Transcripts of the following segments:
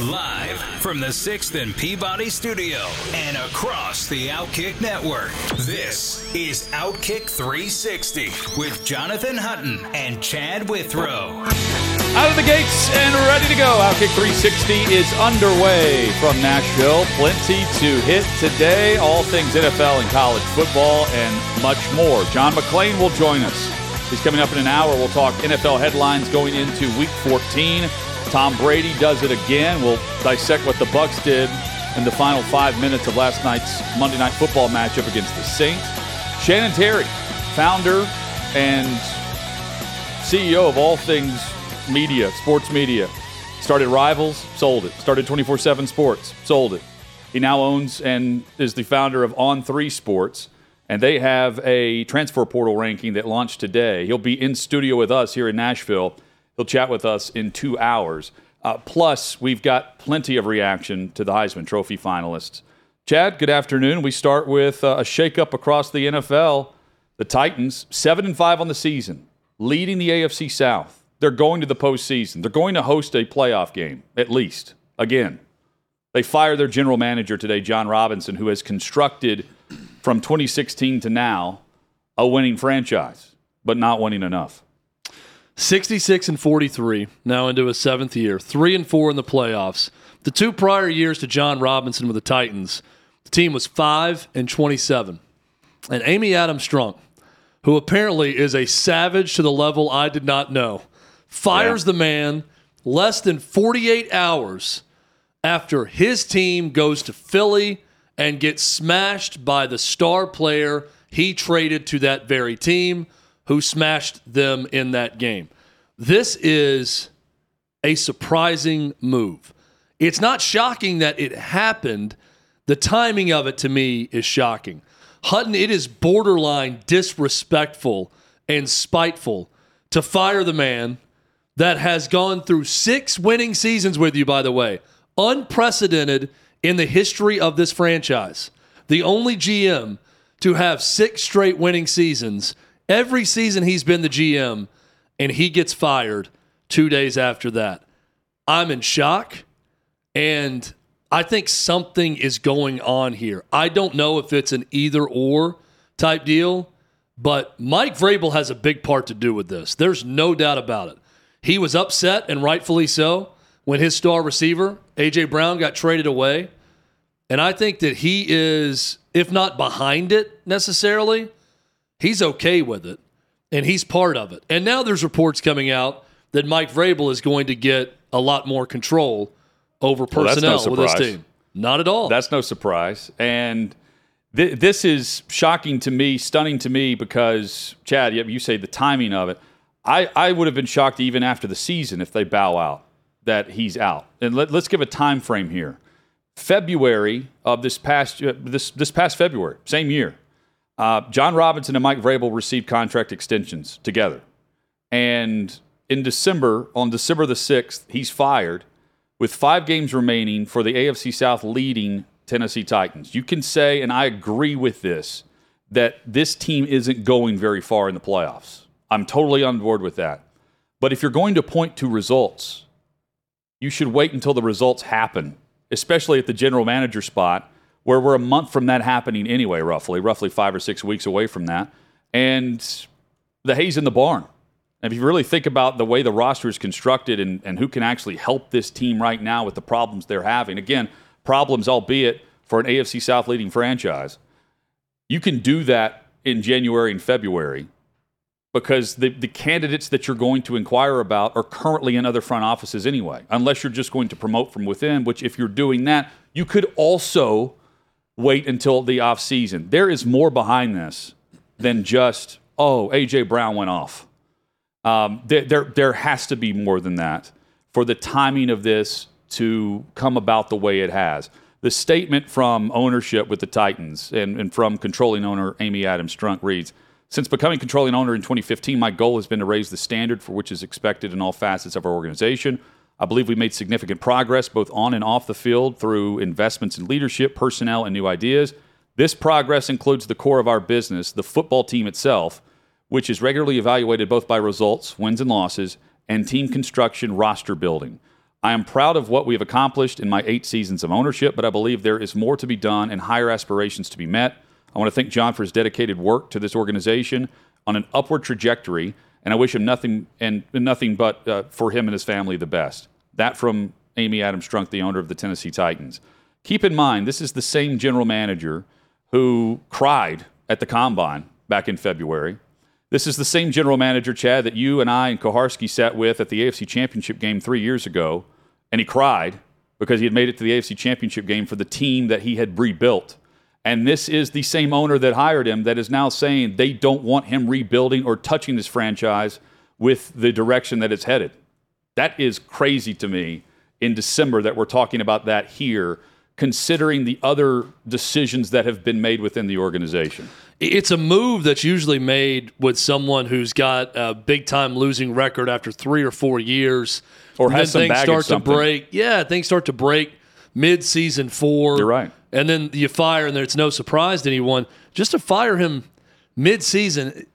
Live from the 6th and Peabody studio and across the Outkick network. This is Outkick 360 with Jonathan Hutton and Chad Withrow. Out of the gates and ready to go. Outkick 360 is underway from Nashville. Plenty to hit today. All things NFL and college football and much more. John McClain will join us. He's coming up in an hour. We'll talk NFL headlines going into Week 14. Tom Brady does it again. We'll dissect what the Bucs did in the final five minutes of last night's Monday Night Football matchup against the Saints. Shannon Terry, founder and CEO of all things media, sports media. Started Rivals, sold it. Started 24 7 Sports, sold it. He now owns and is the founder of On 3 Sports, and they have a transfer portal ranking that launched today. He'll be in studio with us here in Nashville. He'll chat with us in two hours. Uh, plus, we've got plenty of reaction to the Heisman Trophy finalists. Chad, good afternoon. We start with uh, a shakeup across the NFL. The Titans, seven and five on the season, leading the AFC South. They're going to the postseason. They're going to host a playoff game, at least. Again, they fired their general manager today, Jon Robinson, who has constructed from 2016 to now a winning franchise, but not winning enough. 66 and 43, now into his seventh year, three and four in the playoffs. The two prior years to Jon Robinson with the Titans, the team was five and 27. And Amy Adams Strunk, who apparently is a savage to the level I did not know, fires Yeah. the man less than 48 hours after his team goes to Philly and gets smashed by the star player he traded to that very team who smashed them in that game. This is a surprising move. It's not shocking that it happened. The timing of it to me is shocking. Hutton, it is borderline disrespectful and spiteful to fire the man that has gone through six winning seasons with you, by the way. Unprecedented in the history of this franchise. The only GM to have six straight winning seasons. Every season he's been the GM, and he gets fired two days after that. I'm in shock, and I think something is going on here. I don't know if it's an either or type deal, but Mike Vrabel has a big part to do with this. There's no doubt about it. He was upset, and rightfully so, when his star receiver, A.J. Brown, got traded away. And I think that he is, if not behind it necessarily, he's okay with it and he's part of it. And now there's reports coming out that Mike Vrabel is going to get a lot more control over Well, no personnel with his surprise. team. Not at all. That's no surprise. And th- this is shocking to me, stunning to me, because, Chad, you you say the timing of it. I, I would have been shocked even after the season if they bow out that he's out. And let, let's give a time frame here. February of this past uh, this this past February, same year, uh, Jon Robinson and Mike Vrabel received contract extensions together. And in December, on December the 6th, he's fired with five games remaining for the AFC South leading Tennessee Titans. You can say, and I agree with this, that this team isn't going very far in the playoffs. I'm totally on board with that. But if you're going to point to results, you should wait until the results happen, especially at the general manager spot, where we're a month from that happening anyway, roughly, roughly five or six weeks away from that. And the hay's in the barn. And if you really think about the way the roster is constructed and, and who can actually help this team right now with the problems they're having, again, problems, albeit for an AFC South leading franchise, you can do that in January and February because the, the candidates that you're going to inquire about are currently in other front offices anyway, unless you're just going to promote from within, which if you're doing that, you could also wait until the offseason. There is more behind this than just, oh, A.J. Brown went off. Um, there, there, there has to be more than that for the timing of this to come about the way it has. the statement from ownership with the Titans and, and from controlling owner Amy Adams Strunk reads Since becoming controlling owner in 2015, my goal has been to raise the standard for which is expected in all facets of our organization. I believe we made significant progress both on and off the field through investments in leadership, personnel, and new ideas. This progress includes the core of our business, the football team itself, which is regularly evaluated both by results, wins and losses, and team construction roster building. I am proud of what we have accomplished in my eight seasons of ownership, but I believe there is more to be done and higher aspirations to be met. I want to thank Jon for his dedicated work to this organization on an upward trajectory, and I wish him nothing and nothing but uh, for him and his family the best. That from Amy Adams Strunk, the owner of the Tennessee Titans. Keep in mind, this is the same general manager who cried at the combine back in February. This is the same general manager, Chad, that you and I and Koharski sat with at the AFC Championship game three years ago, and he cried because he had made it to the AFC Championship game for the team that he had rebuilt. And this is the same owner that hired him that is now saying they don't want him rebuilding or touching this franchise with the direction that it's headed. That is crazy to me in December that we're talking about that here, considering the other decisions that have been made within the organization. It's a move that's usually made with someone who's got a big time losing record after three or four years. Or has some things start something. to break. Yeah, things start to break mid season four. You're right. And then you fire, and it's no surprise to anyone. Just to fire him mid season,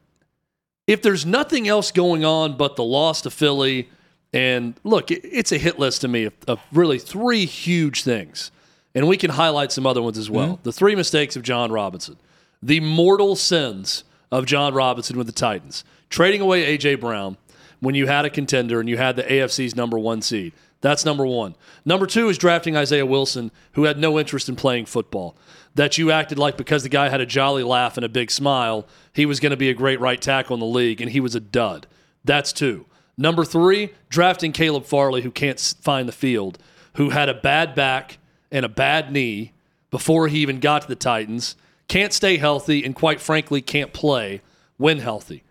if there's nothing else going on but the loss to Philly, and look, it's a hit list to me of, of really three huge things. And we can highlight some other ones as well. Mm-hmm. The three mistakes of Jon Robinson, the mortal sins of Jon Robinson with the Titans, trading away A.J. Brown when you had a contender and you had the AFC's number one seed. That's number one. Number two is drafting Isaiah Wilson, who had no interest in playing football. That you acted like because the guy had a jolly laugh and a big smile, he was going to be a great right tackle in the league, and he was a dud. That's two. Number three, drafting Caleb Farley, who can't find the field, who had a bad back and a bad knee before he even got to the Titans, can't stay healthy, and quite frankly, can't play when healthy.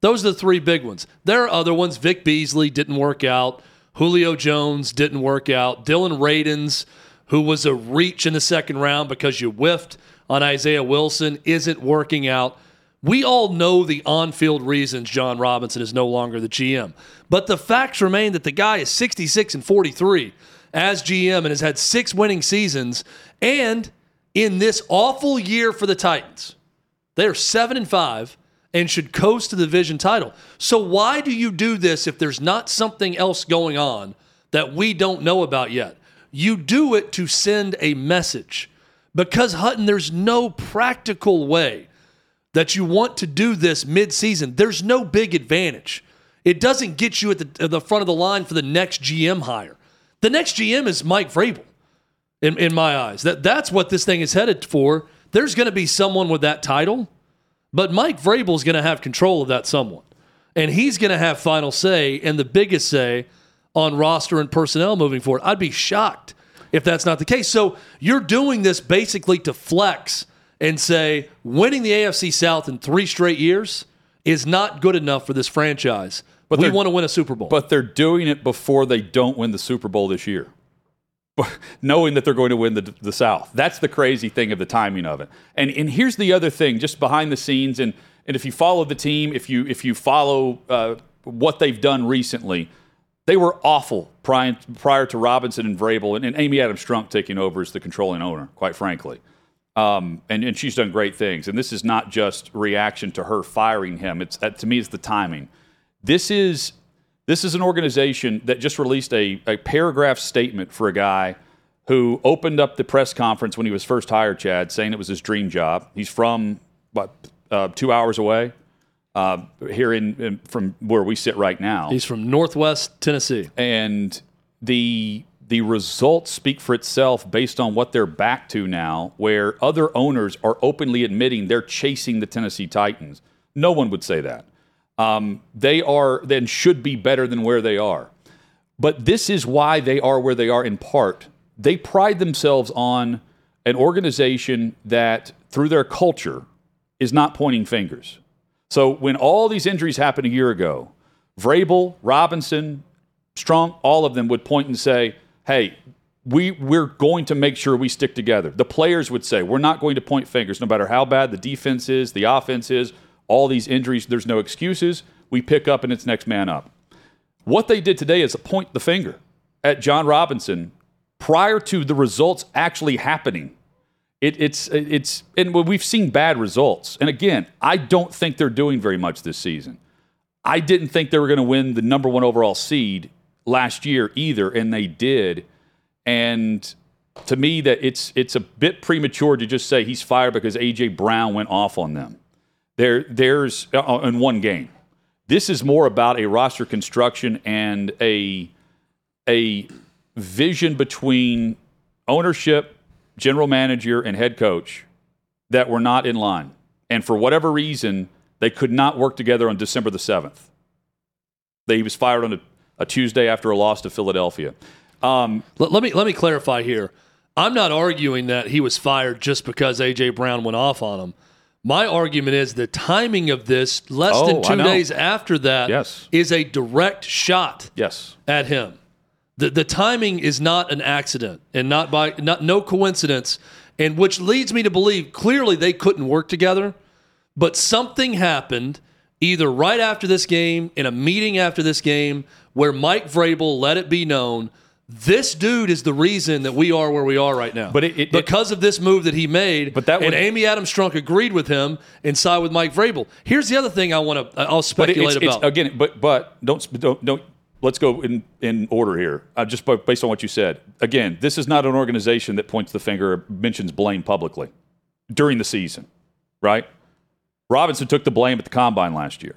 Those are the three big ones. There are other ones. Vic Beasley didn't work out. Julio Jones didn't work out. Dillon Radunz, who was a reach in the second round because you whiffed on Isaiah Wilson, isn't working out. We all know the on field reasons Jon Robinson is no longer the GM. But the facts remain that the guy is 66 and 43 as GM and has had six winning seasons. And in this awful year for the Titans, they are seven and five and should coast to the division title. So why do you do this if there's not something else going on that we don't know about yet? You do it to send a message. Because Hutton, there's no practical way that you want to do this mid-season. There's no big advantage. It doesn't get you at the, at the front of the line for the next GM hire. The next GM is Mike Vrabel in, in my eyes. That that's what this thing is headed for. There's going to be someone with that title, but Mike Vrabel is going to have control of that someone, and he's going to have final say and the biggest say on roster and personnel moving forward. I'd be shocked if that's not the case. So you're doing this basically to flex and say winning the AFC South in three straight years is not good enough for this franchise. But we want to win a Super Bowl. But they're doing it before they don't win the Super Bowl this year, knowing that they're going to win the, the South. That's the crazy thing of the timing of it. And and here's the other thing, just behind the scenes, and and if you follow the team, if you if you follow uh, what they've done recently, they were awful prior, prior to Robinson and Vrabel and, and Amy Adams Strunk taking over as the controlling owner. Quite frankly. Um, and, and she's done great things. And this is not just reaction to her firing him. It's uh, to me, it's the timing. This is this is an organization that just released a, a paragraph statement for a guy who opened up the press conference when he was first hired, Chad, saying it was his dream job. He's from what uh, two hours away uh, here in, in from where we sit right now He's from Northwest Tennessee. and the the results speak for itself based on what they're back to now, where other owners are openly admitting they're chasing the Tennessee Titans. No one would say that. Um, they are then should be better than where they are. But this is why they are where they are in part. They pride themselves on an organization that, through their culture, is not pointing fingers. So when all these injuries happened a year ago, Vrabel, Robinson, Strunk, all of them would point and say, hey, we we're going to make sure we stick together. The players would say we're not going to point fingers, no matter how bad the defense is, the offense is, all these injuries. There's no excuses. We pick up and it's next man up. What they did today is point the finger at Jon Robinson prior to the results actually happening. It, it's it's and we've seen bad results. And again, I don't think they're doing very much this season. I didn't think they were going to win the number one overall seed last year either, and they did. And to me, that it's it's a bit premature to just say he's fired because AJ Brown went off on them. There, there's uh, in one game. This is more about a roster construction and a a vision between ownership, general manager, and head coach that were not in line. And for whatever reason, they could not work together on December the 7th. He was fired on a, a Tuesday after a loss to Philadelphia. Um, let, let, me let me clarify here. I'm not arguing that he was fired just because AJ Brown went off on him. My argument is the timing of this, less Oh, than two days after that, Yes. is a direct shot yes. at him. The the timing is not an accident and not by not no coincidence, and which leads me to believe clearly they couldn't work together, but something happened either right after this game, in a meeting after this game, where Mike Vrabel let it be known this dude is the reason that we are where we are right now. But it- it- because of this move that he made, But that and Amy Adams Strunk agreed with him and side with Mike Vrabel. Here's the other thing I want to I'll But it- speculate it's, it's, about. again, but but don't don't don't. Let's go in in order here. Uh, just based on what you said. Again, this is not an organization that points the finger or mentions blame publicly during the season, right? Robinson took the blame at the combine last year,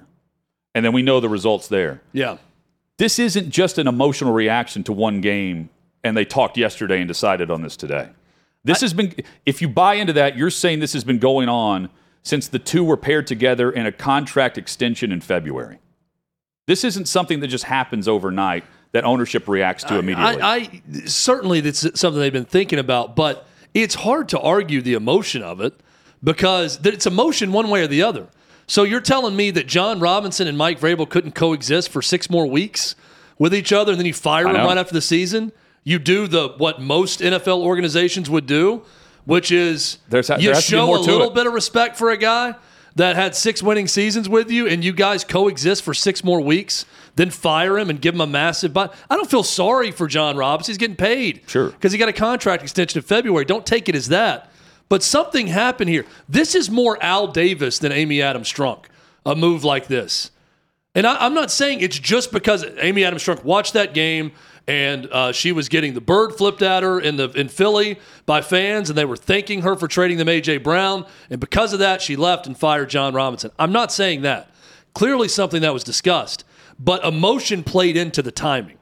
and then we know the results there. yeah. This isn't just an emotional reaction to one game, and they talked yesterday and decided on this today. This has been. If you buy into that, you're saying this has been going on since the two were paired together in a contract extension in February. This isn't something that just happens overnight that ownership reacts to immediately. I, I certainly that's something they've been thinking about, but it's hard to argue the emotion of it because it's emotion one way or the other. So you're telling me that Jon Robinson and Mike Vrabel couldn't coexist for six more weeks with each other, and then you fire them right after the season? You do the what most NFL organizations would do, which is There's- there you be show a little it. bit of respect for a guy that had six winning seasons with you, and you guys coexist for six more weeks, then fire him and give him a massive. But I don't feel sorry for John Robbins. He's getting paid, Sure. because he got a contract extension in February. Don't take it as that. But something happened here. This is more Al Davis than Amy Adams Strunk. A move like this. And I, I'm not saying it's just because Amy Adams Strunk watched that game and uh, she was getting the bird flipped at her in the in Philly by fans, and they were thanking her for trading them AJ Brown, and because of that, she left and fired Jon Robinson. I'm not saying that. Clearly, something that was discussed, but emotion played into the timing.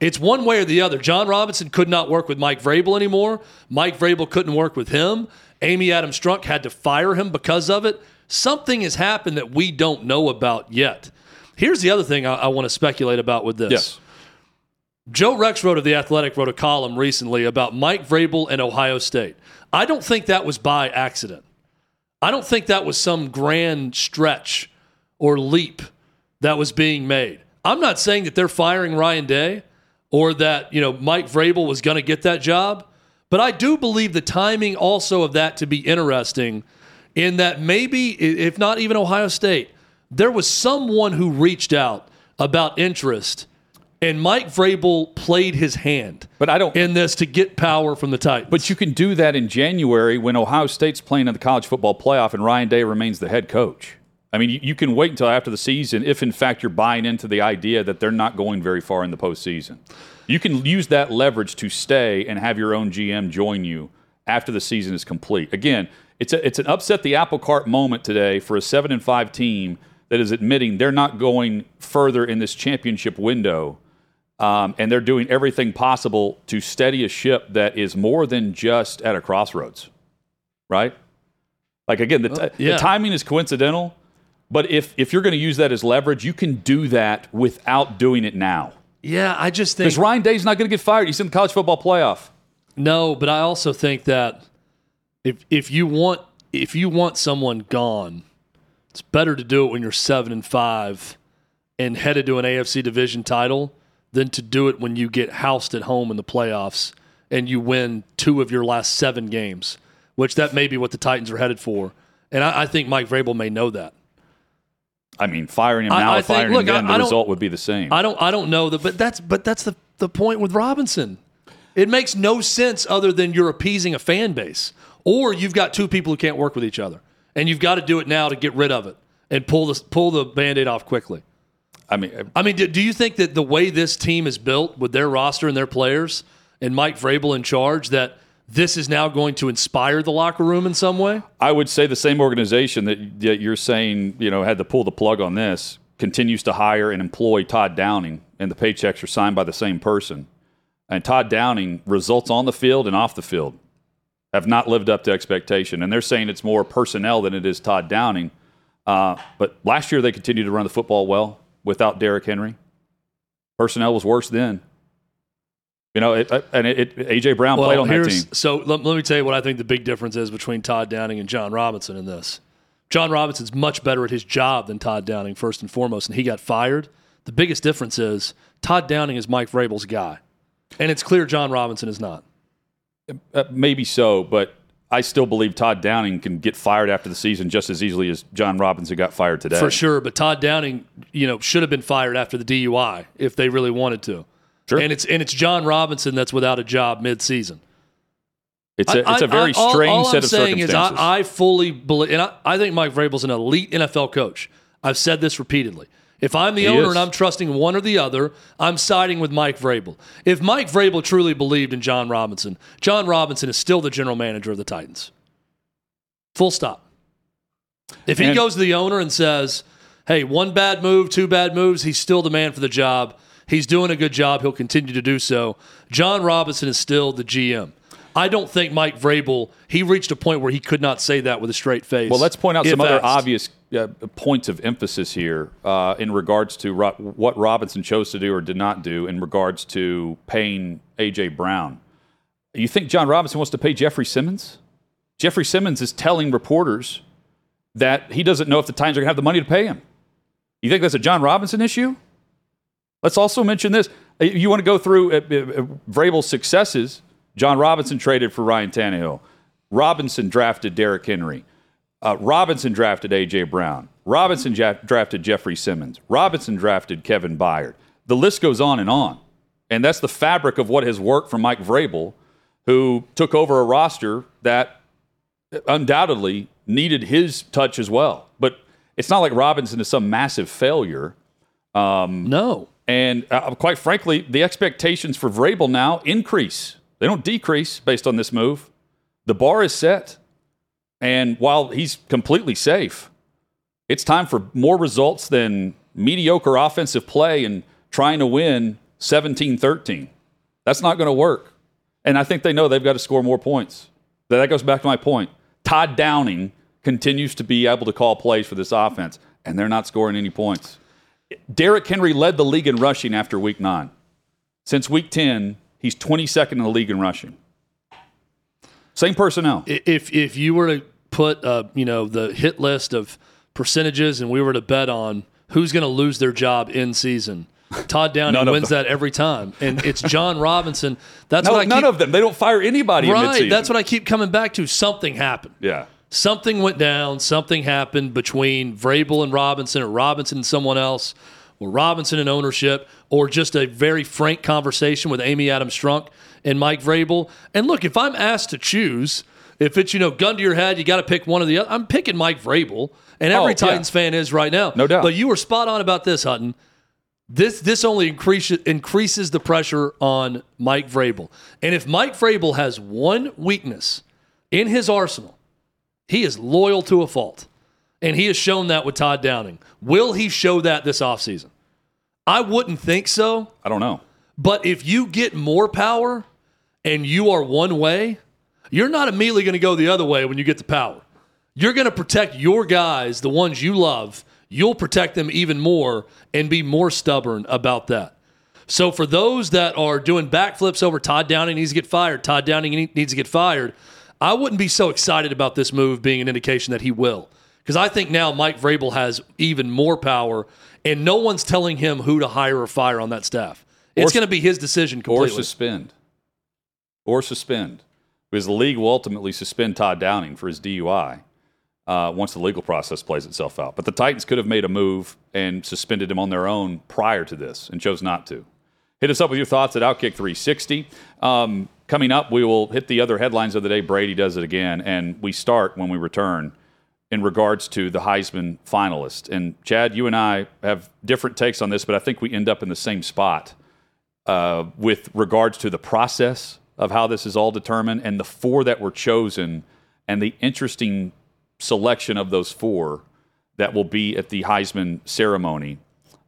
It's one way or the other. Jon Robinson could not work with Mike Vrabel anymore. Mike Vrabel couldn't work with him. Amy Adams Strunk had to fire him because of it. Something has happened that we don't know about yet. Here's the other thing I, I want to speculate about with this. yes. Joe Rexrode of The Athletic wrote a column recently about Mike Vrabel and Ohio State. I don't think that was by accident. I don't think that was some grand stretch or leap that was being made. I'm not saying that they're firing Ryan Day or that, you know, Mike Vrabel was going to get that job, but I do believe the timing also of that to be interesting in that maybe if not even Ohio State, there was someone who reached out about interest and Mike Vrabel played his hand But I don't. in this to get power from the Titans. But you can do that in January when Ohio State's playing in the college football playoff and Ryan Day remains the head coach. I mean, you, you can wait until after the season if, in fact, you're buying into the idea that they're not going very far in the postseason. You can use that leverage to stay and have your own GM join you after the season is complete. Again, it's a, it's an upset the apple cart moment today for a seven and five team that is admitting they're not going further in this championship window um, and they're doing everything possible to steady a ship that is more than just at a crossroads, right? Like again, the, t- yeah. the timing is coincidental, but if if you're going to use that as leverage, you can do that without doing it now. yeah, I just think Because Ryan Day's not going to get fired. He's in the college football playoff. No, but I also think that if if you want if you want someone gone, it's better to do it when you're seven and five and headed to an AFC division title than to do it when you get housed at home in the playoffs and you win two of your last seven games, which that may be what the Titans are headed for. And I, I think Mike Vrabel may know that. I mean, firing him I- now I or think- firing look, him then, I- the result would be the same. I don't I don't know that, but that's but that's the the point with Robinson. It makes no sense other than you're appeasing a fan base, or you've got two people who can't work with each other, and you've got to do it now to get rid of it and pull the pull the band-aid off quickly. I mean, uh, I mean, do, do you think that the way this team is built with their roster and their players and Mike Vrabel in charge that this is now going to inspire the locker room in some way? I would say the same organization that, that you're saying, you know, had to pull the plug on this continues to hire and employ Todd Downing, and the paychecks are signed by the same person. And Todd Downing results on the field and off the field have not lived up to expectation. And they're saying it's more personnel than it is Todd Downing. Uh, but last year they continued to run the football well without Derrick Henry. Personnel was worse then. You know, it, and it, it, AJ Brown played on that team. So let, let me tell you what I think the big difference is between Todd Downing and Jon Robinson in this. Jon Robinson's much better at his job than Todd Downing, first and foremost, and he got fired. The biggest difference is Todd Downing is Mike Vrabel's guy, and it's clear Jon Robinson is not. Uh, maybe so, but I still believe Todd Downing can get fired after the season just as easily as John Robinson got fired today. For sure, but Todd Downing, you know, should have been fired after the DUI if they really wanted to. Sure. And it's and it's Jon Robinson that's without a job mid-season. It's a, it's a I- very I- all- strange all set I'm of saying circumstances. Is I, I fully believe, and I, I think Mike Vrabel's an elite NFL coach. I've said this repeatedly. If I'm the He owner is. and I'm trusting one or the other, I'm siding with Mike Vrabel. If Mike Vrabel truly believed in Jon Robinson, Jon Robinson is still the general manager of the Titans. Full stop. If he And- goes to the owner and says, hey, one bad move, two bad moves, he's still the man for the job. He's doing a good job. He'll continue to do so. Jon Robinson is still the GM. I don't think Mike Vrabel, he reached a point where he could not say that with a straight face. well, let's point out some other obvious uh, points of emphasis here uh, in regards to ro- what Robinson chose to do or did not do in regards to paying AJ Brown. You think Jon Robinson wants to pay Jeffrey Simmons? Jeffrey Simmons is telling reporters that he doesn't know if the Titans are going to have the money to pay him. You think that's a Jon Robinson issue? Let's also mention this. Uh, You want to go through uh, uh, Vrabel's successes. Jon Robinson traded for Ryan Tannehill. Robinson drafted Derrick Henry. Uh, Robinson drafted A.J. Brown. Robinson ja- drafted Jeffrey Simmons. Robinson drafted Kevin Byard. The list goes on and on. And that's the fabric of what has worked for Mike Vrabel, who took over a roster that undoubtedly needed his touch as well. But it's not like Robinson is some massive failure. No. And uh, quite frankly, the expectations for Vrabel now increase. They don't decrease based on this move. The bar is set. And while he's completely safe, it's time for more results than mediocre offensive play and trying to win 17 13. That's not going to work. And I think they know they've got to score more points. That goes back to my point. Todd Downing continues to be able to call plays for this offense, and they're not scoring any points. Derrick Henry led the league in rushing after week nine. Since week 10, he's 22nd in the league in rushing. Same personnel. If if you were to put uh, you know the hit list of percentages and we were to bet on who's going to lose their job in season, Todd Downing wins them. that every time, and it's Jon Robinson. That's No, what I none keep, of them. They don't fire anybody right. That's what I keep coming back to. Something happened. Yeah. Something went down. Something happened between Vrabel and Robinson, or Robinson and someone else, or Robinson and ownership, or just a very frank conversation with Amy Adams Strunk and Mike Vrabel. And look, if I'm asked to choose, if it's you know gun to your head, you got to pick one of the other. I'm picking Mike Vrabel, and every Oh, yeah. Titans fan is right now. No doubt. But you were spot on about this, Hutton. This this only increases increases the pressure on Mike Vrabel. And if Mike Vrabel has one weakness in his arsenal, he is loyal to a fault. And he has shown that with Todd Downing. Will he show that this offseason? I wouldn't think so. I don't know. But if you get more power and you are one way, you're not immediately going to go the other way when you get the power. You're going to protect your guys, the ones you love. You'll protect them even more and be more stubborn about that. So for those that are doing backflips over Todd Downing needs to get fired, Todd Downing needs to get fired, I wouldn't be so excited about this move being an indication that he will. Because I think now Mike Vrabel has even more power, and no one's telling him who to hire or fire on that staff. It's going to be his decision completely. Or suspend. or suspend, because the league will ultimately suspend Todd Downing for his DUI uh, once the legal process plays itself out. But the Titans could have made a move and suspended him on their own prior to this and chose not to. Hit us up with your thoughts at Outkick 360. Um, coming up, we will hit the other headlines of the day. Brady does it again, and we start when we return in regards to the Heisman finalist. And Chad, you and I have different takes on this, but I think we end up in the same spot uh, with regards to the process of how this is all determined and the four that were chosen and the interesting selection of those four that will be at the Heisman ceremony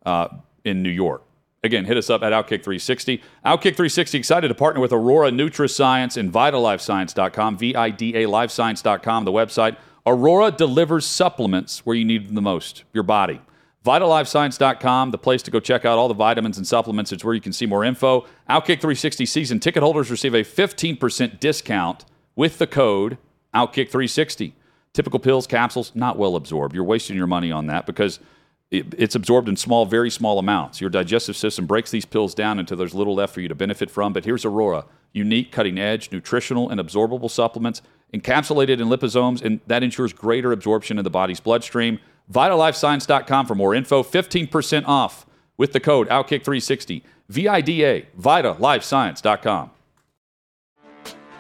uh, in New York. Again, hit us up at Outkick 360. Outkick 360 excited to partner with Aurora NutraScience and VidaLifeScience.com, V-I-D-A LifeScience.com, the website. Aurora delivers supplements where you need them the most, your body. VidaLifeScience.com, the place to go check out all the vitamins and supplements. It's where you can see more info. Outkick 360 season ticket holders receive a 15% discount with the code Outkick360. Typical pills, capsules, not well absorbed. You're wasting your money on that because it, it's absorbed in small, very small amounts. Your digestive system breaks these pills down until there's little left for you to benefit from. But here's Aurora unique, cutting edge, nutritional, and absorbable supplements encapsulated in liposomes, and that ensures greater absorption in the body's bloodstream. VidaLifeScience.com for more info. 15% off with the code OutKick360. VIDA, VidaLifeScience.com.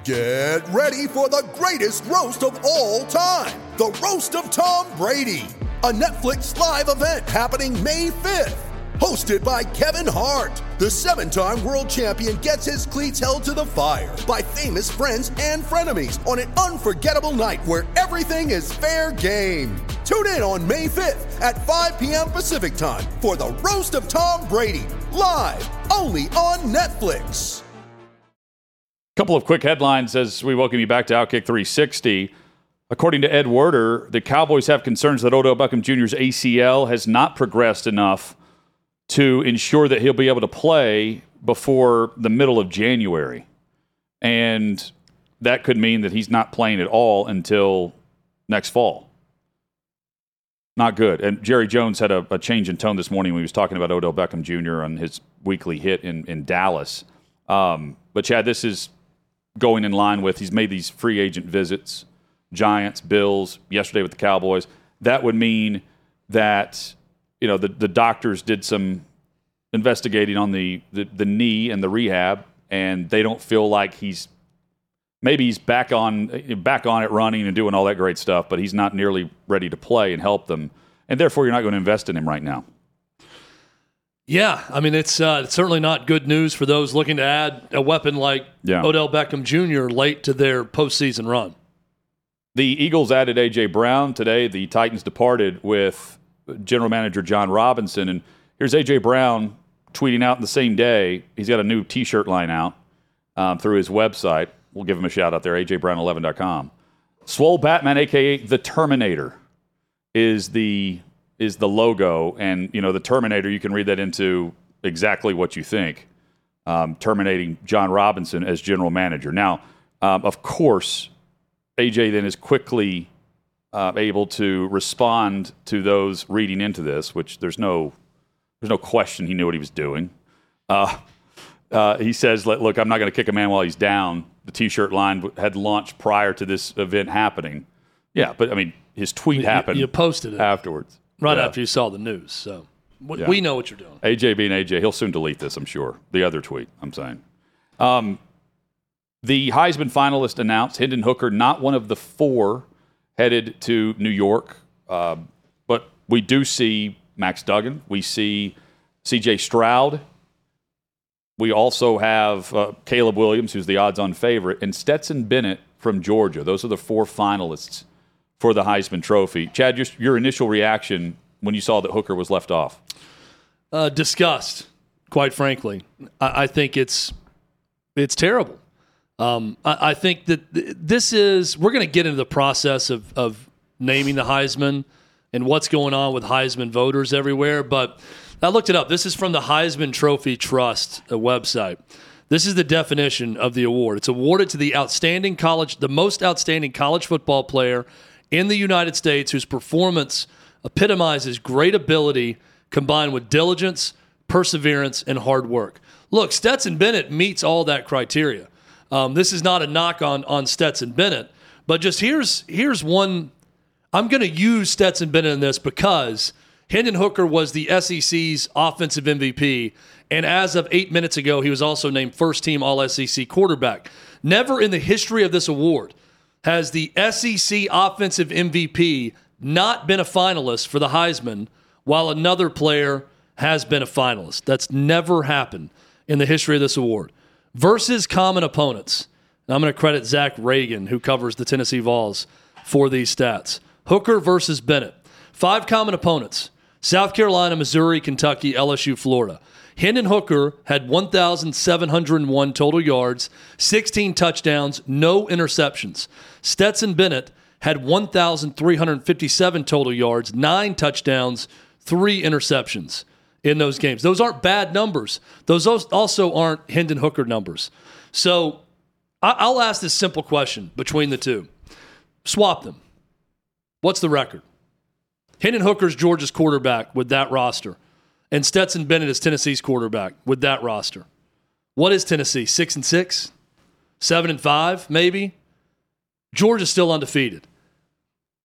Get ready for the greatest roast of all time the Roast of Tom Brady, a Netflix live event happening May 5th. Hosted by Kevin Hart, the seven time world champion gets his cleats held to the fire by famous friends and frenemies on an unforgettable night where everything is fair game. Tune in on May 5th at 5 p.m. Pacific time for the Roast of Tom Brady, live only on Netflix. A Couple of quick headlines as we welcome you back to Outkick 360. According to Ed Werder, the Cowboys have concerns that Odell Beckham Jr.'s ACL has not progressed enough to ensure that he'll be able to play before the middle of January. And that could mean that he's not playing at all until next fall. Not good. And Jerry Jones had a, a change in tone this morning when he was talking about Odell Beckham Jr. on his weekly hit in, in Dallas. Um, but, Chad, this is going in line with he's made these free agent visits, Giants, Bills, yesterday with the Cowboys. That would mean that you know the the doctors did some investigating on the, the, the knee and the rehab, and they don't feel like he's maybe he's back on back on it running and doing all that great stuff, but he's not nearly ready to play and help them, and therefore you're not going to invest in him right now. Yeah, I mean it's, uh, it's certainly not good news for those looking to add a weapon like Yeah. Odell Beckham Jr. late to their postseason run. The Eagles added A.J. Brown today. The Titans departed with general manager Jon Robinson. And here's A.J. Brown tweeting out in the same day. He's got a new t shirt line out um, through his website. We'll give him a shout out there, ajbrown11.com. Swole Batman, a.k.a. the Terminator, is the is the logo. And, you know, the Terminator, you can read that into exactly what you think. Um, terminating Jon Robinson as general manager. Now, um, of course, AJ then is quickly uh, able to respond to those reading into this, which there's no there's no question he knew what he was doing. Uh, uh, he says, "Look, I'm not going to kick a man while he's down." The T-shirt line had launched prior to this event happening. Yeah, but I mean, his tweet You- happened You posted it afterwards, right Yeah. after you saw the news, so we, Yeah. we know what you're doing. AJ being AJ, he'll soon delete this, I'm sure. The other tweet, I'm saying. Um, the Heisman finalist announced Hendon Hooker, not one of the four headed to New York, uh, but we do see Max Duggan. We see CJ Stroud. We also have uh, Caleb Williams, who's the odds on favorite, and Stetson Bennett from Georgia. Those are the four finalists for the Heisman Trophy. Chad, just your initial reaction when you saw that Hooker was left off? Uh, disgust, quite frankly. I, I think it's it's terrible. Um, I, I think that th- this is we're going to get into the process of of naming the Heisman and what's going on with Heisman voters everywhere. But I looked it up. This is from the Heisman Trophy Trust uh, website. This is the definition of the award. It's awarded to the outstanding college, the most outstanding college football player in the United States whose performance epitomizes great ability combined with diligence, perseverance, and hard work. Look, Stetson Bennett meets all that criteria. Um, this is not a knock on on Stetson Bennett, but just here's here's one. I'm going to use Stetson Bennett in this because Hendon Hooker was the SEC's offensive MVP, and as of eight minutes ago, he was also named first team All SEC quarterback. Never in the history of this award has the SEC offensive MVP not been a finalist for the Heisman, while another player has been a finalist. That's never happened in the history of this award. Versus common opponents. And I'm going to credit Zach Reagan, who covers the Tennessee Vols, for these stats. Hooker versus Bennett. Five common opponents South Carolina, Missouri, Kentucky, LSU, Florida. Hendon Hooker had 1,701 total yards, 16 touchdowns, no interceptions. Stetson Bennett had 1,357 total yards, nine touchdowns, three interceptions in those games. Those aren't bad numbers. Those also aren't Hendon Hooker numbers. So I'll ask this simple question between the two swap them. What's the record? Hendon Hooker's Georgia's quarterback with that roster, and Stetson Bennett is Tennessee's quarterback with that roster. What is Tennessee? Six and six, seven and five, maybe. Georgia's still undefeated.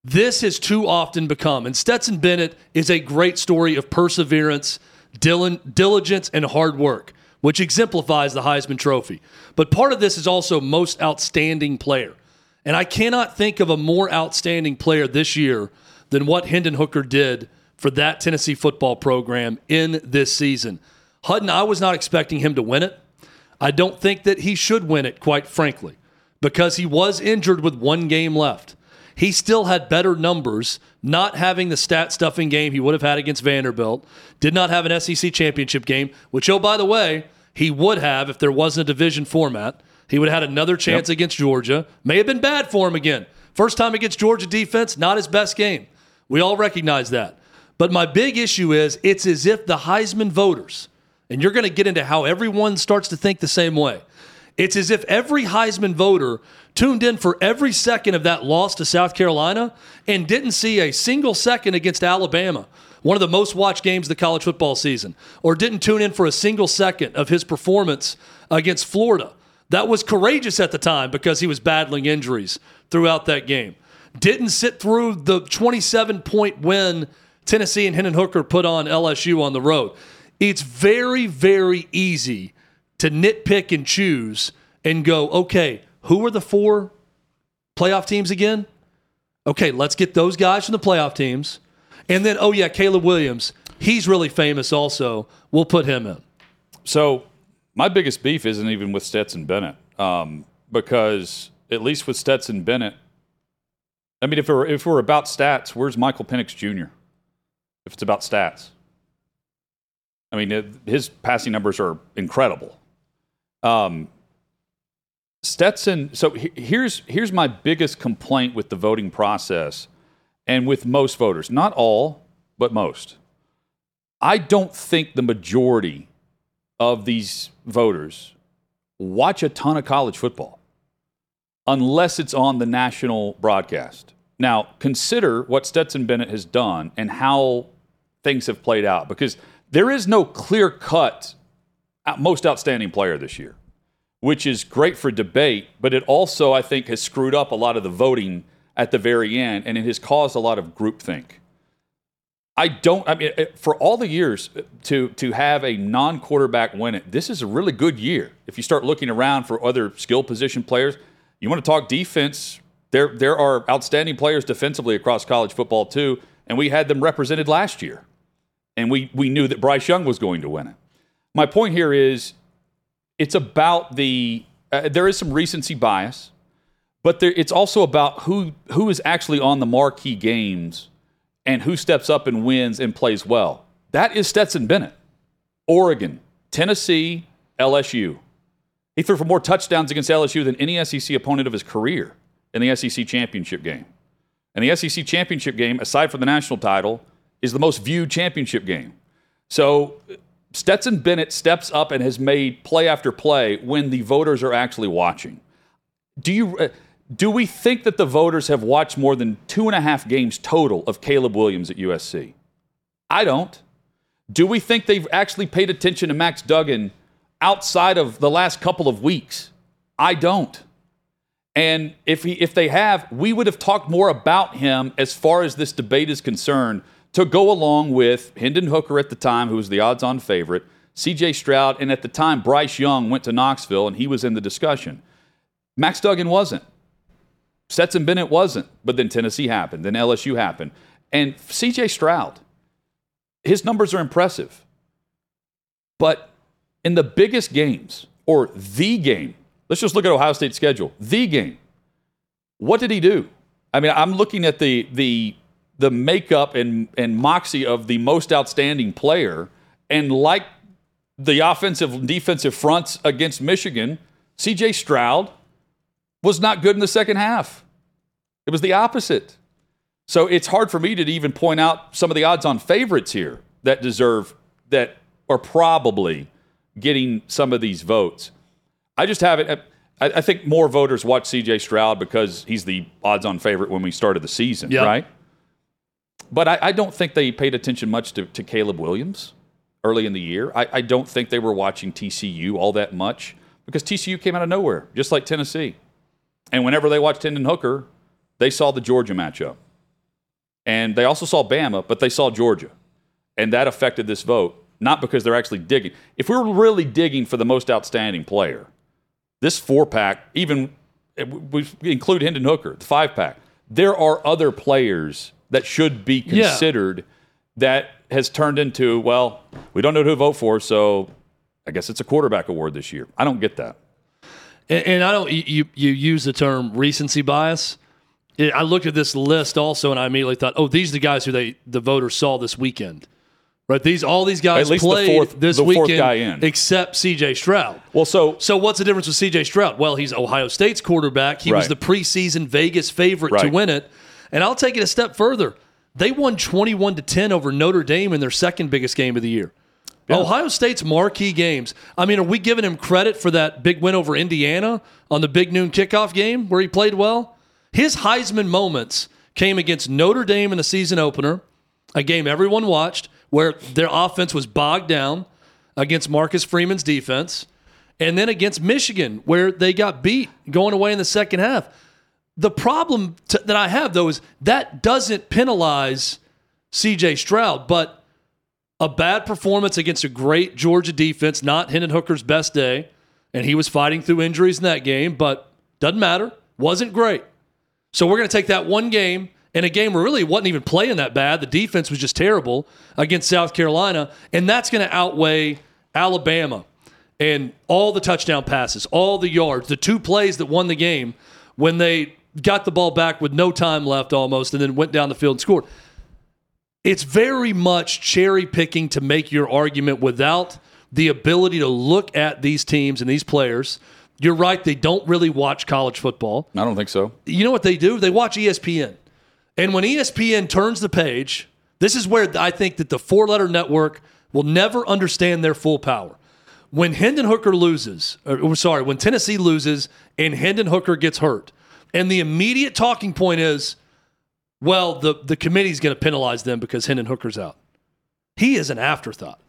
This has too often become, and Stetson Bennett is a great story of perseverance, diligence, and hard work, which exemplifies the Heisman Trophy. But part of this is also most outstanding player. And I cannot think of a more outstanding player this year than what Hendon Hooker did for that Tennessee football program in this season. Hutton, I was not expecting him to win it. I don't think that he should win it, quite frankly, because he was injured with one game left he still had better numbers, not having the stat stuffing game he would have had against Vanderbilt, did not have an SEC championship game, which, oh, by the way, he would have if there wasn't a division format. He would have had another chance yep. against Georgia. May have been bad for him again. First time against Georgia defense, not his best game. We all recognize that. But my big issue is it's as if the Heisman voters, and you're going to get into how everyone starts to think the same way. It's as if every Heisman voter tuned in for every second of that loss to South Carolina and didn't see a single second against Alabama, one of the most watched games of the college football season, or didn't tune in for a single second of his performance against Florida. That was courageous at the time because he was battling injuries throughout that game. Didn't sit through the 27 point win Tennessee and Hendon Hooker put on LSU on the road. It's very, very easy to nitpick and choose and go, okay, who are the four playoff teams again? Okay, let's get those guys from the playoff teams. And then, oh, yeah, Caleb Williams. He's really famous also. We'll put him in. So, my biggest beef isn't even with Stetson Bennett um, because, at least with Stetson Bennett, I mean, if we're, if we're about stats, where's Michael Penix Jr.? If it's about stats, I mean, his passing numbers are incredible. Um, Stetson. So here's here's my biggest complaint with the voting process, and with most voters, not all, but most. I don't think the majority of these voters watch a ton of college football unless it's on the national broadcast. Now, consider what Stetson Bennett has done and how things have played out because there is no clear cut most outstanding player this year which is great for debate, but it also, I think, has screwed up a lot of the voting at the very end, and it has caused a lot of groupthink. I don't. I mean, for all the years to to have a non-quarterback win it, this is a really good year. If you start looking around for other skill position players, you want to talk defense. There there are outstanding players defensively across college football too, and we had them represented last year, and we we knew that Bryce Young was going to win it. My point here is it's about the uh, there is some recency bias, but there, it's also about who who is actually on the marquee games and who steps up and wins and plays well. That is Stetson Bennett, Oregon, Tennessee, LSU. He threw for more touchdowns against LSU than any SEC opponent of his career in the SEC championship game. And the SEC championship game, aside from the national title, is the most viewed championship game. So Stetson Bennett steps up and has made play after play when the voters are actually watching. Do you uh, do we think that the voters have watched more than two and a half games total of Caleb Williams at USC? I don't. Do we think they've actually paid attention to Max Duggan outside of the last couple of weeks I don't. And if he if they have, we would have talked more about him as far as this debate is concerned to go along with Hendon Hooker at the time, who was the odds-on favorite, C.J. Stroud, and at the time Bryce Young went to Knoxville and he was in the discussion. Max Duggan wasn't. Stetson Bennett wasn't. But then Tennessee happened. Then LSU happened. And C.J. Stroud, his numbers are impressive. But in the biggest games, or the game, let's just look at Ohio State's schedule. The game. What did he do? I mean, I'm looking at the the the makeup and, and moxie of the most outstanding player, and like the offensive and defensive fronts against Michigan, CJ Stroud was not good in the second half. It was the opposite. So it's hard for me to even point out some of the odds on favorites here that deserve that are probably getting some of these votes. I just have it. Uh, I, I think more voters watch CJ Stroud because he's the odds on favorite when we started the season, Yep. right? But I, I don't think they paid attention much to, to Caleb Williams early in the year. I, I don't think they were watching TCU all that much because TCU came out of nowhere, just like Tennessee. And whenever they watched Hendon Hooker, they saw the Georgia matchup. And they also saw Bama, but they saw Georgia. And that affected this vote, not because they're actually digging. If we were really digging for the most outstanding player, this four pack, even eh, we include Hendon Hooker, the five pack, there are other players that should be Yeah. considered that has turned into, well, we don't know who to vote for, so I guess it's a quarterback award this year. I don't get that. And, and I don't. You you use the term recency bias. I looked at this list also, and I immediately thought, oh, these are the guys who they the voters saw this weekend. Right? These all these guys At least the played fourth- this the weekend, except C.J. Stroud. Well, so So what's the difference with C.J. Stroud? Well, he's Ohio State's quarterback. He was the preseason Vegas favorite to win it. And I'll take it a step further. They won 21 to 10 over Notre Dame in their second biggest game of the year. Ohio State's marquee games. I mean, are we giving him credit for that big win over Indiana on the big noon kickoff game where he played well? His Heisman moments came against Notre Dame in the season opener, a game everyone watched, where their offense was bogged down against Marcus Freeman's defense, and then against Michigan, where they got beat going away in the second half. The problem t- that I have, though, is that doesn't penalize CJ Stroud, but a bad performance against a great Georgia defense, not Hendon Hooker's best day, and he was fighting through injuries in that game, but doesn't matter. Wasn't great. So we're going to take that one game in a game where really wasn't even playing that bad. The defense was just terrible against South Carolina, and that's going to outweigh Alabama and all the touchdown passes, all the yards, the two plays that won the game when they got the ball back with no time left almost and then went down the field and scored. It's very much cherry picking to make your argument without the ability to look at these teams and these players. You're right, they don't really watch college football I don't think so. you know what they do? They watch ESPN. And when ESPN turns the page, this is where I think that the four letter network will never understand their full power. When Hendon Hooker loses, or sorry, when Tennessee loses and Hendon Hooker gets hurt, and the immediate talking point is, well, the, the committee's going to penalize them because Hendon Hooker's out. He is an afterthought.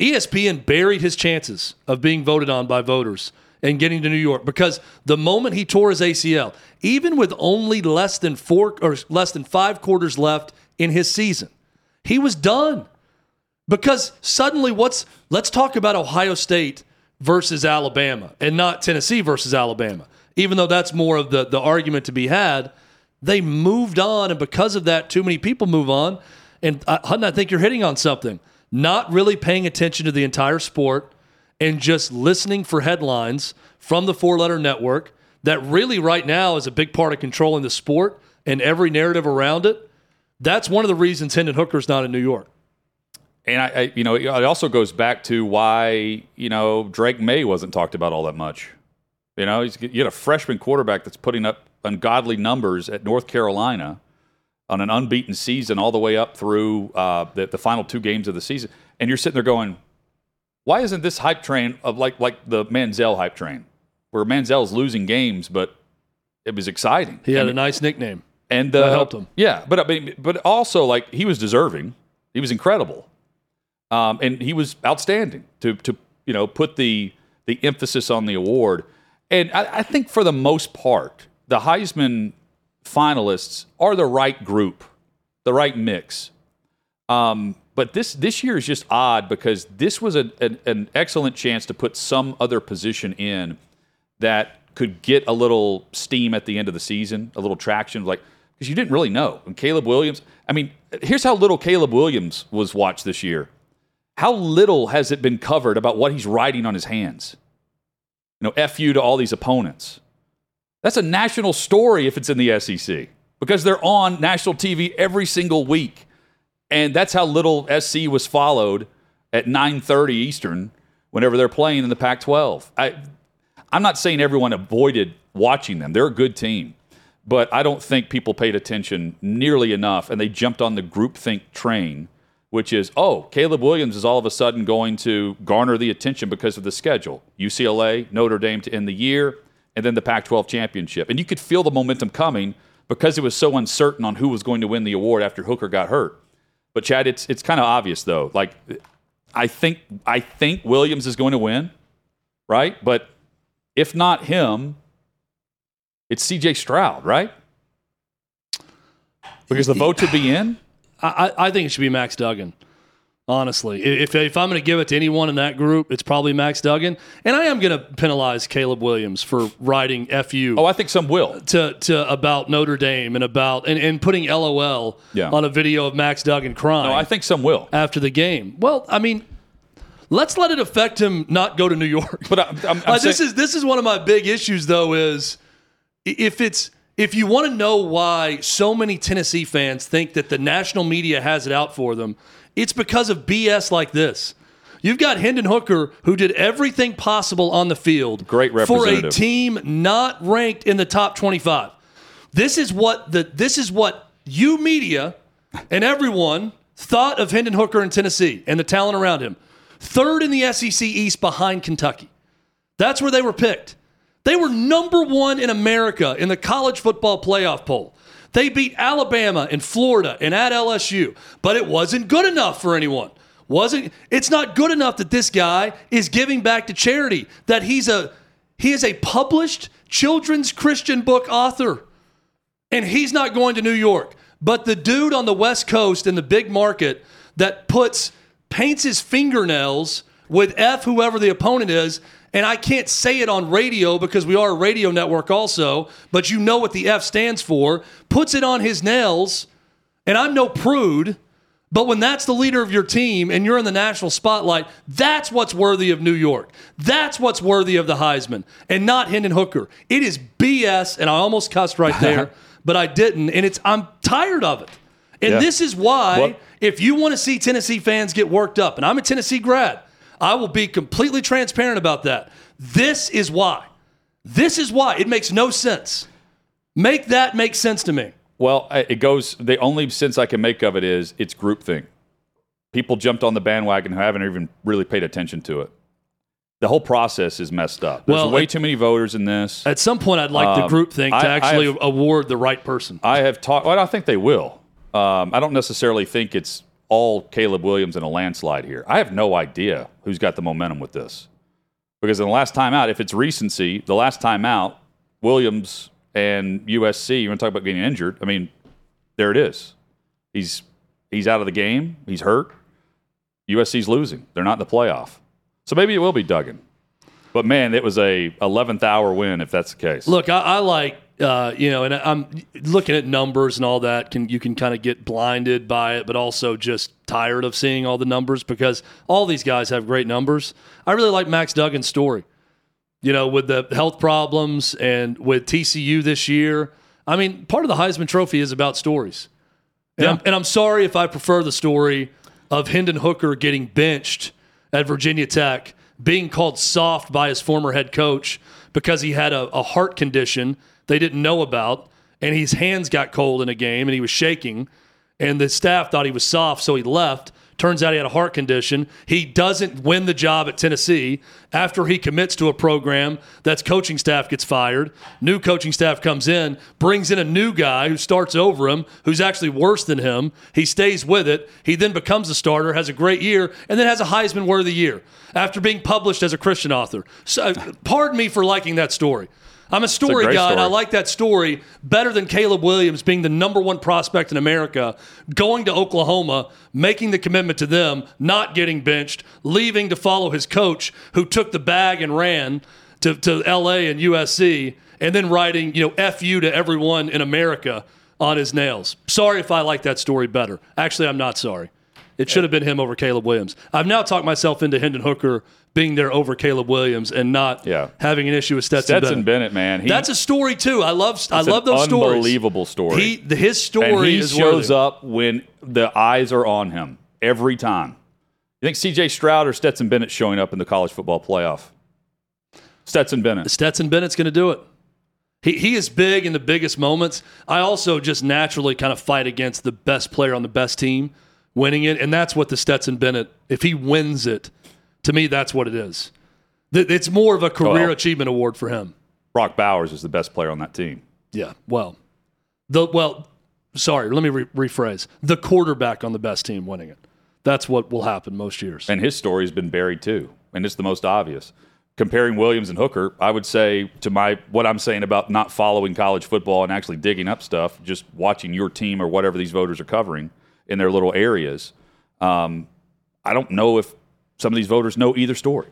ESPN buried his chances of being voted on by voters and getting to New York because the moment he tore his ACL, even with only less than four or less than five quarters left in his season, he was done. Because suddenly, what's let's talk about Ohio State versus Alabama and not Tennessee versus Alabama, even though that's more of the, the argument to be had. They moved on, and because of that, too many people move on. And uh, Hutton, I think you're hitting on something. Not really paying attention to the entire sport and just listening for headlines from the four letter network that really, right now, is a big part of controlling the sport and every narrative around it. That's one of the reasons Hendon Hooker's not in New York. And I, I, you know, it also goes back to why you know Drake Maye wasn't talked about all that much. You know, he's, you get a freshman quarterback that's putting up ungodly numbers at North Carolina on an unbeaten season, all the way up through uh, the, the final two games of the season, and you're sitting there going, "Why isn't this hype train of like like the Manziel hype train, where Manziel's losing games, but it was exciting." He had And- a nice nickname. and uh, That helped him. Yeah, but I mean, but also like he was deserving. He was incredible, um, and he was outstanding to to you know put the the emphasis on the award. And I, I think for the most part, the Heisman finalists are the right group, the right mix. Um, but this this year is just odd because this was a, an, an excellent chance to put some other position in that could get a little steam at the end of the season, a little traction, like because you didn't really know. And Caleb Williams, I mean, here's how little Caleb Williams was watched this year. How little has it been covered about what he's writing on his hands? You know, F you to all these opponents. That's a national story if it's in the SEC because they're on national TV every single week. And that's how little SC was followed at 9:30 Eastern whenever they're playing in the Pac-12. I I'm not saying everyone avoided watching them. They're a good team. But I don't think people paid attention nearly enough and they jumped on the groupthink train, which is, oh, Caleb Williams is all of a sudden going to garner the attention because of the schedule. UCLA, Notre Dame to end the year, and then the Pac 12 championship. And you could feel the momentum coming because it was so uncertain on who was going to win the award after Hooker got hurt. But Chad, it's it's kind of obvious though. Like I think I think Williams is going to win, right? But if not him, it's CJ Stroud, right? Because the vote to be in. I, I think it should be Max Duggan. Honestly, if, if I'm going to give it to anyone in that group, it's probably Max Duggan. And I am going to penalize Caleb Williams for writing "fu." Oh, I think some will to, to about Notre Dame and about and, and putting LOL Yeah. on a video of Max Duggan crying No, I think some will. after the game. Well, I mean, let's let it affect him not go to New York. But I'm, I'm, I'm Uh, this saying- is this is one of my big issues though is if it's if you want to know why so many Tennessee fans think that the national media has it out for them, it's because of BS like this. You've got Hendon Hooker who did everything possible on the field Great for a team not ranked in the top 25. This is what the this is what you media and everyone thought of Hendon Hooker in Tennessee and the talent around him. Third in the SEC East behind Kentucky. That's where they were picked. They were number one in America in the college football playoff poll. They beat Alabama and Florida and at LSU, but it wasn't good enough for anyone. Wasn't it's not good enough that this guy is giving back to charity, that he's a he is a published children's Christian book author and he's not going to New York. But the dude on the West Coast in the big market that puts paints his fingernails with F whoever the opponent is, and I can't say it on radio because we are a radio network also, but you know what the F stands for, puts it on his nails, and I'm no prude. But when that's the leader of your team and you're in the national spotlight, that's what's worthy of New York. That's what's worthy of the Heisman and not Hendon Hooker. It is BS, and I almost cussed right there, but I didn't. And it's I'm tired of it. And Yeah. this is why, What- if you want to see Tennessee fans get worked up, and I'm a Tennessee grad, I will be completely transparent about that. This is why. This is why. It makes no sense. Make that make sense to me. Well, it goes. The only sense I can make of it is it's groupthink. People jumped on the bandwagon who haven't even really paid attention to it. The whole process is messed up. There's Well, way it- too many voters in this. At some point, I'd like the Um, group thing to I- I actually have- award the right person. I have talked. Well, I think they will. Um, I don't necessarily think it's all Caleb Williams in a landslide here. I have no idea who's got the momentum with this. Because in the last time out, if it's recency, the last time out, Williams and USC, you want to talk about getting injured? I mean, there it is. He's he's out of the game. He's hurt. USC's losing. They're not in the playoff. So maybe it will be Duggan. But man, it was a 11th hour win if that's the case. Look, I, I like uh, you know, and I'm looking at numbers and all that. Can you can kind of get blinded by it, but also just tired of seeing all the numbers because all these guys have great numbers. I really like Max Duggan's story. You know, with the health problems and with TCU this year. I mean, part of the Heisman Trophy is about stories. And, Yeah. I'm, and I'm sorry if I prefer the story of Hendon Hooker getting benched at Virginia Tech, being called soft by his former head coach because he had a, a heart condition they didn't know about, and his hands got cold in a game and he was shaking, and the staff thought he was soft, so he left Turns out he had a heart condition. He doesn't win the job at Tennessee after he commits to a program that's coaching staff gets fired. New coaching staff comes in, brings in a new guy who starts over him, who's actually worse than him. He stays with it. He then becomes a starter, has a great year, and then has a Heisman worthy year after being published as a Christian author. So, pardon me for liking that story. I'm a story great guy, and I like that story better than Caleb Williams being the number one prospect in America, going to Oklahoma, making the commitment to them, not getting benched, leaving to follow his coach who took the bag and ran to, to LA and USC, and then writing, you know, F you to everyone in America on his nails. Sorry if I like that story better. Actually, I'm not sorry. It should have been him over Caleb Williams. I've now talked myself into Hendon Hooker being there over Caleb Williams and not Yeah. having an issue with Stetson, Stetson Bennett, man. He, That's a story too. I love I love those stories. Unbelievable story. He the, his story and he is shows worthy. up when the eyes are on him every time. You think C.J. Stroud or Stetson Bennett showing up in the college football playoff? Stetson Bennett. Stetson Bennett's going to do it. He, he is big in the biggest moments. I also just naturally kind of fight against the best player on the best team winning it, and that's what the Stetson Bennett. If he wins it, to me, that's what it is. It's more of a career Well- achievement award for him. Brock Bowers is the best player on that team. Yeah. Well, the well, sorry. Let me re- rephrase. The quarterback on the best team winning it. That's what will happen most years. And his story has been buried too. And it's the most obvious. Comparing Williams and Hooker, I would say to my what I'm saying about not following college football and actually digging up stuff, just watching your team or whatever these voters are covering in their little areas. Um, I don't know if some of these voters know either story.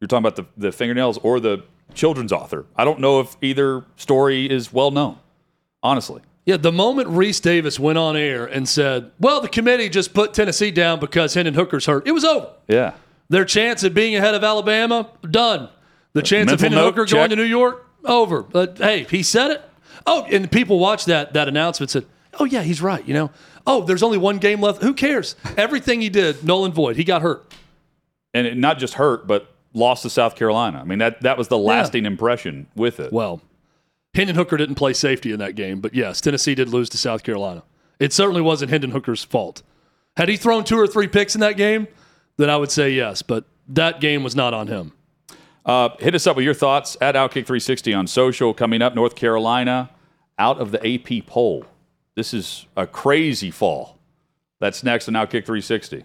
You're talking about the, the fingernails or the children's author. I don't know if either story is well known, honestly. Yeah, the moment Rece Davis went on air and said, "Well, the committee just put Tennessee down because Hendon Hooker's hurt," it was over. Yeah. Their chance of being ahead of Alabama, done. The chance of Hendon Hooker check. going to New York, over. But hey, he said it. Oh, and people watched that that announcement said, "Oh yeah, he's right." You know, oh, there's only one game left. Who cares? Everything he did, null and void. He got hurt. And it not just hurt, but lost to South Carolina. I mean, that, that was the lasting impression with it. Well, Hendon Hooker didn't play safety in that game, but yes, Tennessee did lose to South Carolina. It certainly wasn't Hendon Hooker's fault. Had he thrown two or three picks in that game, then I would say yes, but that game was not on him. Uh, hit us up with your thoughts at Outkick360 on social. Coming up, North Carolina out of the AP poll. This is a crazy fall. That's next on Outkick360.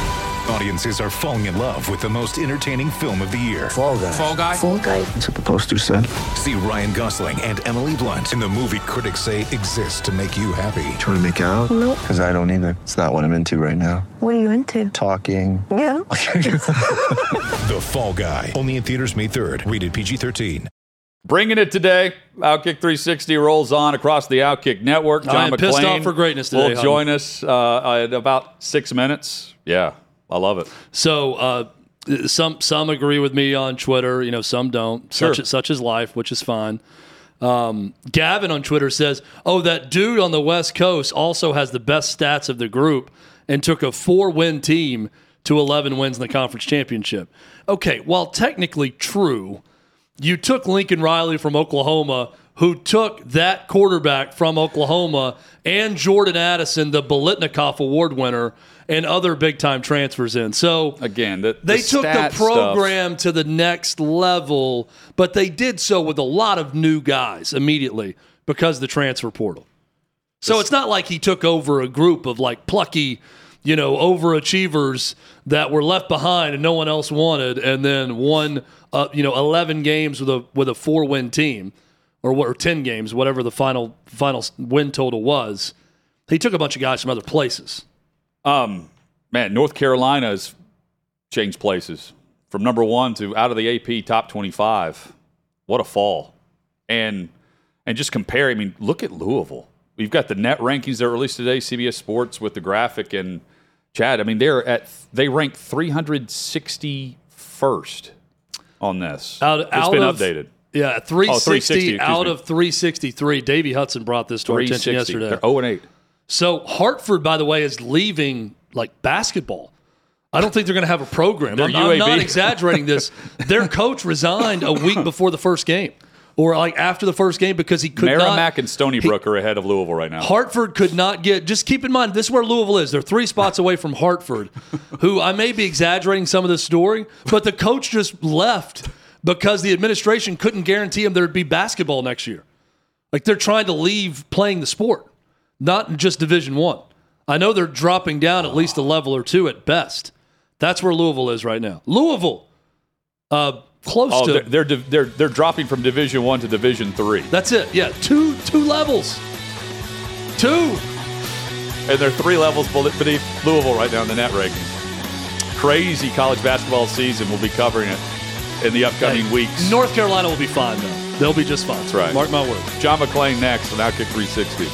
Audiences are falling in love with the most entertaining film of the year. Fall guy. Fall Guy. Full guy. That's what the poster said. See Ryan Gosling and Emily Blunt in the movie critics say exists to make you happy. Trying to make it out? Nope. Because I don't either. It's not what I'm into right now. What are you into? Talking. Yeah. The Fall Guy. Only in theaters May 3rd. Rated PG-13. Bringing it today, Outkick 360 rolls on across the Outkick network. John I am pissed off for greatness today, will Hutton. join us uh, in about six minutes. Yeah, I love it. So uh, some some agree with me on Twitter, you know, some don't. Sure. Such such is life, which is fine. Um, Gavin on Twitter says, "Oh, that dude on the West Coast also has the best stats of the group and took a four-win team to 11 wins in the conference championship." Okay, while technically true, you took Lincoln Riley from Oklahoma, who took that quarterback from Oklahoma, and Jordan Addison, the Biletnikoff Award winner, and other big time transfers in. So Again, the, they took the stat stuff- program to the next level, but they did so with a lot of new guys immediately because of the transfer portal. So it's not like he took over a group of like plucky, you know, overachievers that were left behind and no one else wanted, and then won, uh, you know, eleven games with a with a four win team, or what, or ten games, whatever the final final win total was. He took a bunch of guys from other places. Um, man, North Carolina's changed places from number one to out of the AP top twenty-five. What a fall! And and just compare. I mean, look at Louisville. We've got the net rankings that are released today, CBS Sports with the graphic and Chad. I mean, they're at they rank three hundred sixty-first on this. Out, it's out been of, updated. Yeah, 360, 360, out me. of 363. Davey Hudson brought this to our attention yesterday. They're zero and eight. So Hartford, by the way, is leaving like basketball. I don't think they're going to have a program. I'm, I'm not exaggerating this. Their coach resigned a week before the first game, or like after the first game because he could not. Merrimack not. and Stony Brook are ahead of Louisville right now. Hartford could not get. Just keep in mind, this is where Louisville is. They're three spots away from Hartford, who I may be exaggerating some of this story, but the coach just left because the administration couldn't guarantee him there'd be basketball next year. Like they're trying to leave playing the sport, not just Division One. I. know they're dropping down at least a level or two at best. That's where Louisville is right now. Louisville, uh, close Oh, to. they're, they're they're they're dropping from Division One to Division Three, that's it. Yeah, two two levels. Two. and they're three levels beneath Louisville right now in the net ranking. Crazy college basketball season. We'll be covering it in the upcoming Hey, weeks. North Carolina will be fine though. They'll be just fine. That's right. Mark my words. John McClain next on Outkick 360.